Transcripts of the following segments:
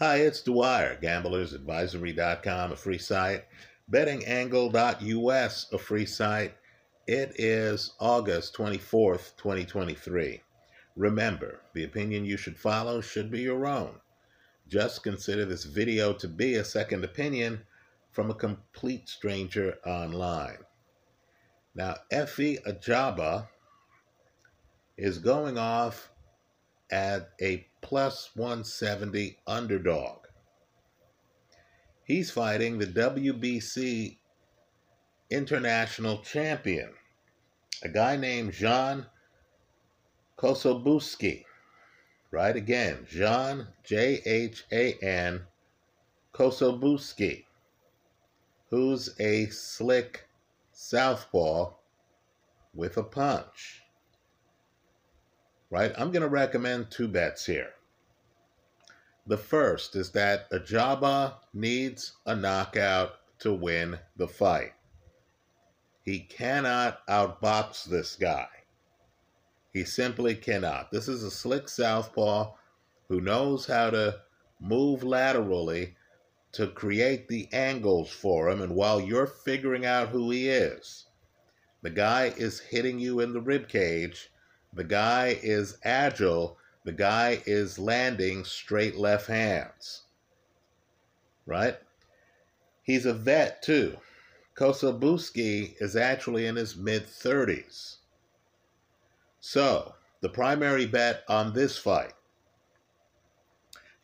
Hi, it's Dwyer, gamblersadvisory.com, a free site, bettingangle.us, a free site. It is August 24th, 2023. Remember, the opinion you should follow should be your own. Just consider this video to be a second opinion from a complete stranger online. Now, Efe Ajagba is going off at a plus 170 underdog. He's fighting the WBC international champion, a guy named Zhan Kossobutskiy. Right again, Zhan, J H A N, Kossobutskiy, who's a slick southpaw with a punch right? I'm going to recommend two bets here. The first is that Ajagba needs a knockout to win the fight. He cannot outbox this guy. He simply cannot. This is a slick southpaw who knows how to move laterally to create the angles for him. And while you're figuring out who he is, the guy is hitting you in the rib cage the guy is agile. The guy is landing straight left hands. Right? He's a vet too. Kossobutskiy is actually in his mid 30s. So, the primary bet on this fight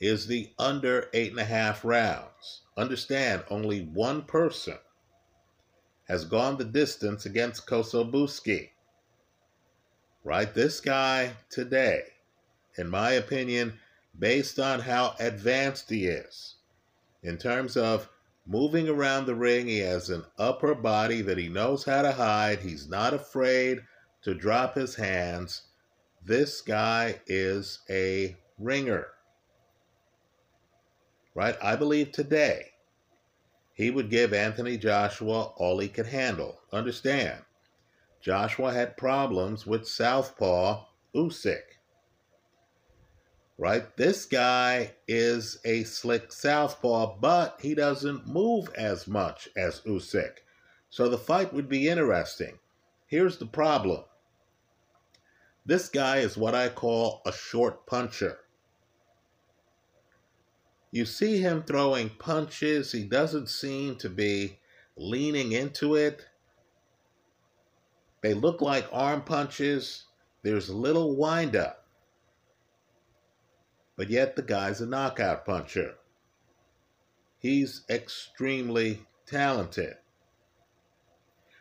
is the under eight and a half rounds. Understand, only one person has gone the distance against Kossobutskiy right? This guy today, in my opinion, based on how advanced he is in terms of moving around the ring, he has an upper body that he knows how to hide. He's not afraid to drop his hands. This guy is a ringer. Right? I believe today he would give Anthony Joshua all he could handle. Understand, Joshua had problems with Southpaw Usyk. Right? This guy is a slick Southpaw, but he doesn't move as much as Usyk. So the fight would be interesting. Here's the problem this guy is what I call a short puncher. You see him throwing punches, he doesn't seem to be leaning into it. They look like arm punches. There's little windup. But yet the guy's a knockout puncher. He's extremely talented.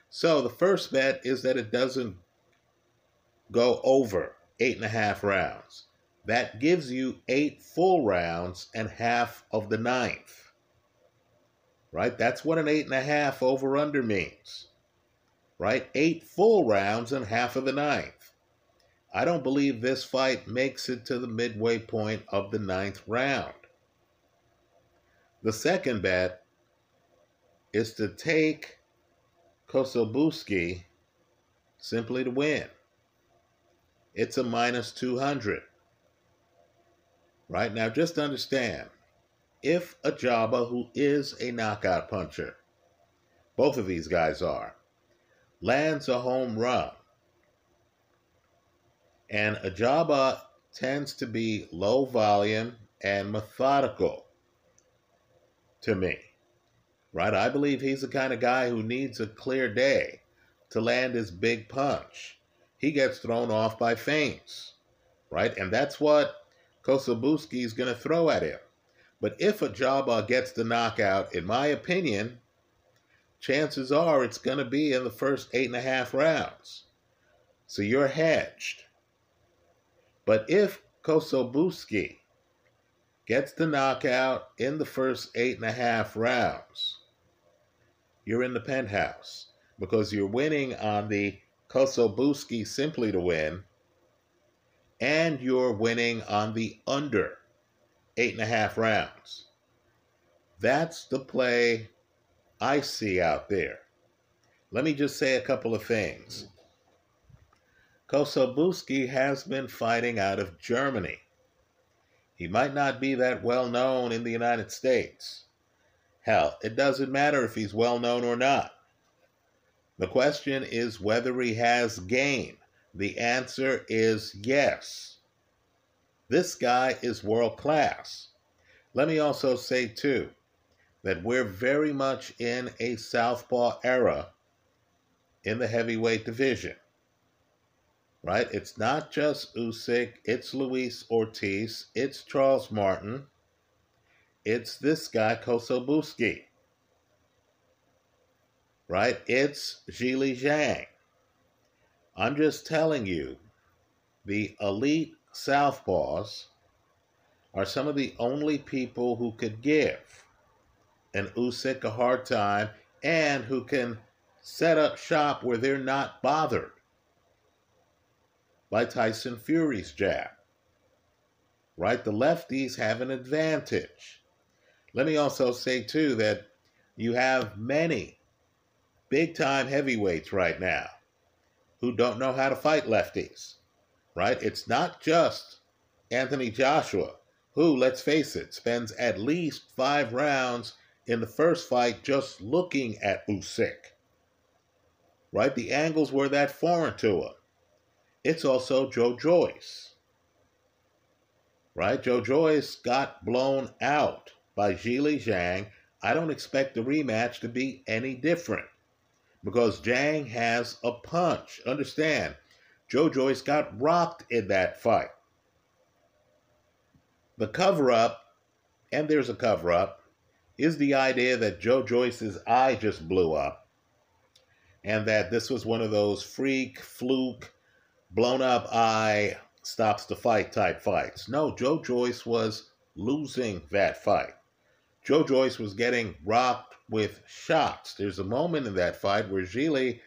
So the first bet is that it doesn't go over eight and a half rounds. That gives you eight full rounds and half of the ninth. Right? That's what an eight and a half over under means right? Eight full rounds and half of the ninth. I don't believe this fight makes it to the midway point of the ninth round. The second bet is to take Kossobutskiy simply to win. It's a minus 200. Right now, just understand if Ajagba, who is a knockout puncher, both of these guys are, lands a home run. And Ajagba tends to be low volume and methodical to me. Right? I believe he's the kind of guy who needs a clear day to land his big punch. He gets thrown off by feints. Right? And that's what Kossobutskiy is going to throw at him. But if Ajagba gets the knockout, in my opinion, chances are it's going to be in the first eight and a half rounds. So you're hedged. But if Kossobutskiy gets the knockout in the first eight and a half rounds, you're in the penthouse because you're winning on the Kossobutskiy simply to win, and you're winning on the under eight and a half rounds. That's the play I see out there. Let me just say a couple of things. Kossobutskiy has been fighting out of Germany. He might not be that well known in the United States. Hell, it doesn't matter if he's well known or not. The question is whether he has game. The answer is yes. This guy is world class. Let me also say, too, that we're very much in a southpaw era in the heavyweight division. Right? It's not just Usyk, it's Luis Ortiz, it's Charles Martin, it's this guy, Kossobutskiy. Right? It's Zhilei Zhang. I'm just telling you, the elite southpaws are some of the only people who could give an Usyk a hard time and who can set up shop where they're not bothered by Tyson Fury's jab. Right? The lefties have an advantage. Let me also say, too, that you have many big time heavyweights right now who don't know how to fight lefties. Right? It's not just Anthony Joshua, who, let's face it, spends at least five rounds in the first fight just looking at Usyk. Right? The angles were that foreign to him. It's also Joe Joyce. Right? Joe Joyce got blown out by Zhilei Zhang. I don't expect the rematch to be any different because Zhang has a punch. Understand, Joe Joyce got rocked in that fight. The cover up, and there's a cover up, is the idea that Joe Joyce's eye just blew up and that this was one of those freak, fluke, blown up eye, stops the fight type fights. No, Joe Joyce was losing that fight. Joe Joyce was getting rocked with shots. There's a moment in that fight where Zhilei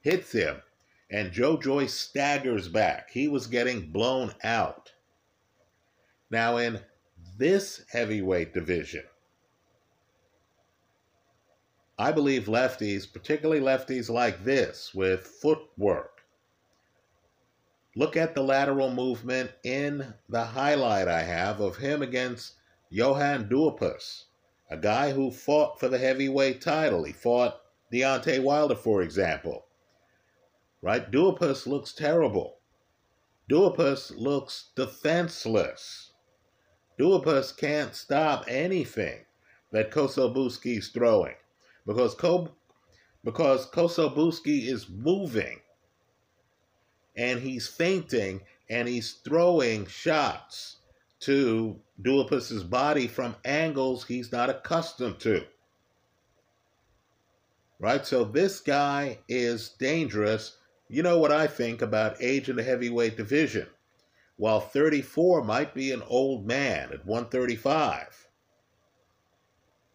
hits him and Joe Joyce staggers back. He was getting blown out. Now, in this heavyweight division, I believe lefties, particularly lefties like this with footwork, look at the lateral movement in the highlight I have of him against Johann Duhaupas, a guy who fought for the heavyweight title. He fought Deontay Wilder, for example. Right? Duhaupas looks terrible. Duhaupas looks defenseless. Duhaupas can't stop anything that Kossobutskiy's throwing because Kob, because Kossobutskiy is moving and he's feinting and he's throwing shots to Duhaupas's body from angles he's not accustomed to. Right? So this guy is dangerous. You know what I think about age in the heavyweight division. While 34 might be an old man at 135,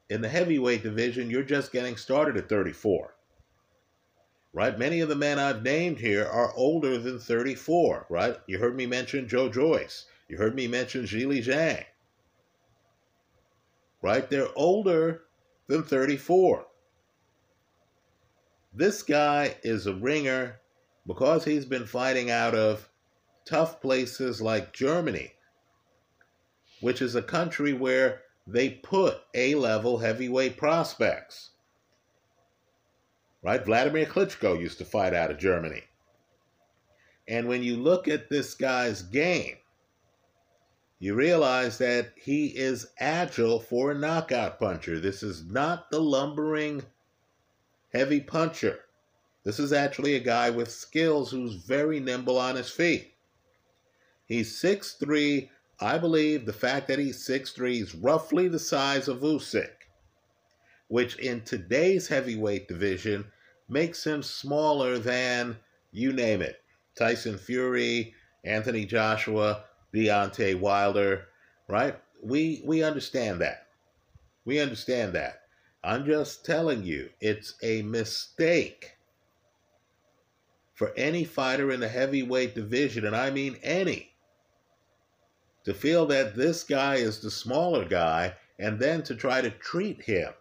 in the heavyweight division, you're just getting started at 34. Right? Many of the men I've named here are older than 34, right? You heard me mention Joe Joyce. You heard me mention Zhilei Zhang. Right? They're older than 34. This guy is a ringer because he's been fighting out of tough places like Germany, which is a country where they put A level heavyweight prospects. Right? Vladimir Klitschko used to fight out of Germany. And when you look at this guy's game, you realize that he is agile for a knockout puncher. This is not the lumbering heavy puncher. This is actually a guy with skills who's very nimble on his feet. He's 6'3, I believe the fact that he's 6'3 is roughly the size of Usyk, which in today's heavyweight division makes him smaller than, you name it, Tyson Fury, Anthony Joshua, Deontay Wilder, right? We, we understand that. We understand that. I'm just telling you, it's a mistake for any fighter in the heavyweight division, and I mean any, to feel that this guy is the smaller guy and then to try to treat him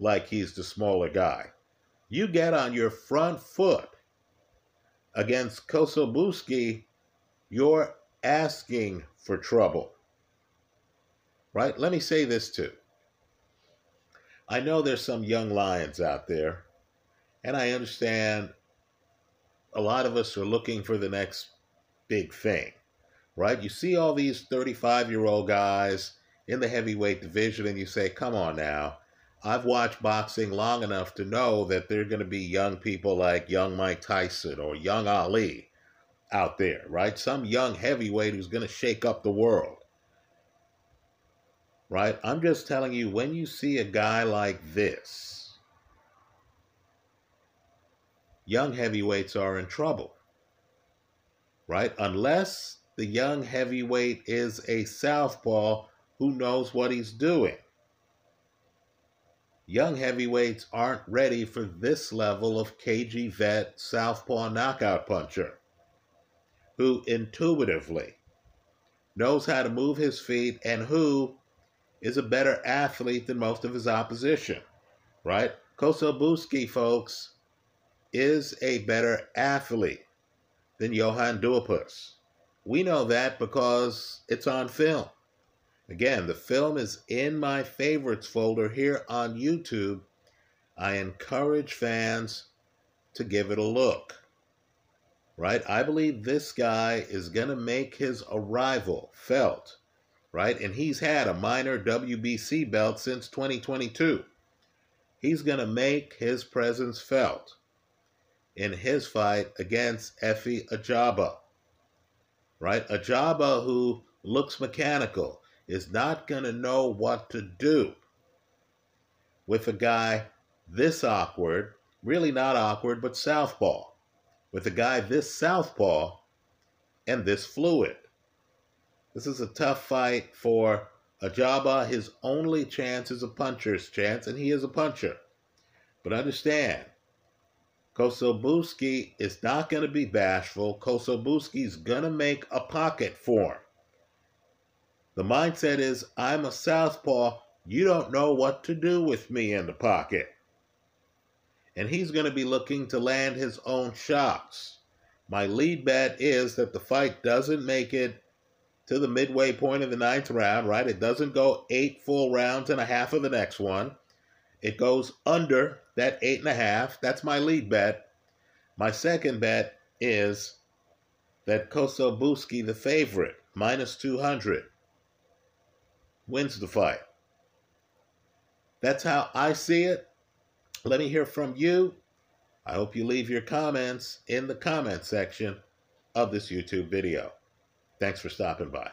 like he's the smaller guy. You get on your front foot against Kossobutskiy, you're asking for trouble. right? Let me say this too. I know there's some young lions out there, and I understand a lot of us are looking for the next big thing, right? You see all these 35 year old guys in the heavyweight division, and you say, come on now. I've watched boxing long enough to know that there are going to be young people like young Mike Tyson or young Ali out there, right? Some young heavyweight who's going to shake up the world, right? I'm just telling you, when you see a guy like this, young heavyweights are in trouble, right? Unless the young heavyweight is a southpaw who knows what he's doing. Young heavyweights aren't ready for this level of cagey vet southpaw knockout puncher who intuitively knows how to move his feet and who is a better athlete than most of his opposition, right? Kossobutskiy, folks, is a better athlete than Johann Duhaupas. We know that because it's on film. Again, the film is in my favorites folder here on YouTube. I encourage fans to give it a look. Right? I believe this guy is going to make his arrival felt. Right? And he's had a minor WBC belt since 2022. He's going to make his presence felt in his fight against Efe Ajagba. Right? Ajagba, who looks mechanical, is not going to know what to do with a guy this awkward, really not awkward, but southpaw, with a guy this southpaw and this fluid. This is a tough fight for Ajagba. His only chance is a puncher's chance, and he is a puncher. But understand, Kossobutskiy is not going to be bashful. Kossobutskiy's going to make a pocket for him. The mindset is I'm a southpaw. You don't know what to do with me in the pocket. And he's going to be looking to land his own shots. My lead bet is that the fight doesn't make it to the midway point of the ninth round, right? It doesn't go eight full rounds and a half of the next one. It goes under that eight and a half. That's my lead bet. My second bet is that Kossobutskiy, the favorite, minus 200 wins the fight. That's how I see it. Let me hear from you. I hope you leave your comments in the comment section of this YouTube video. Thanks for stopping by.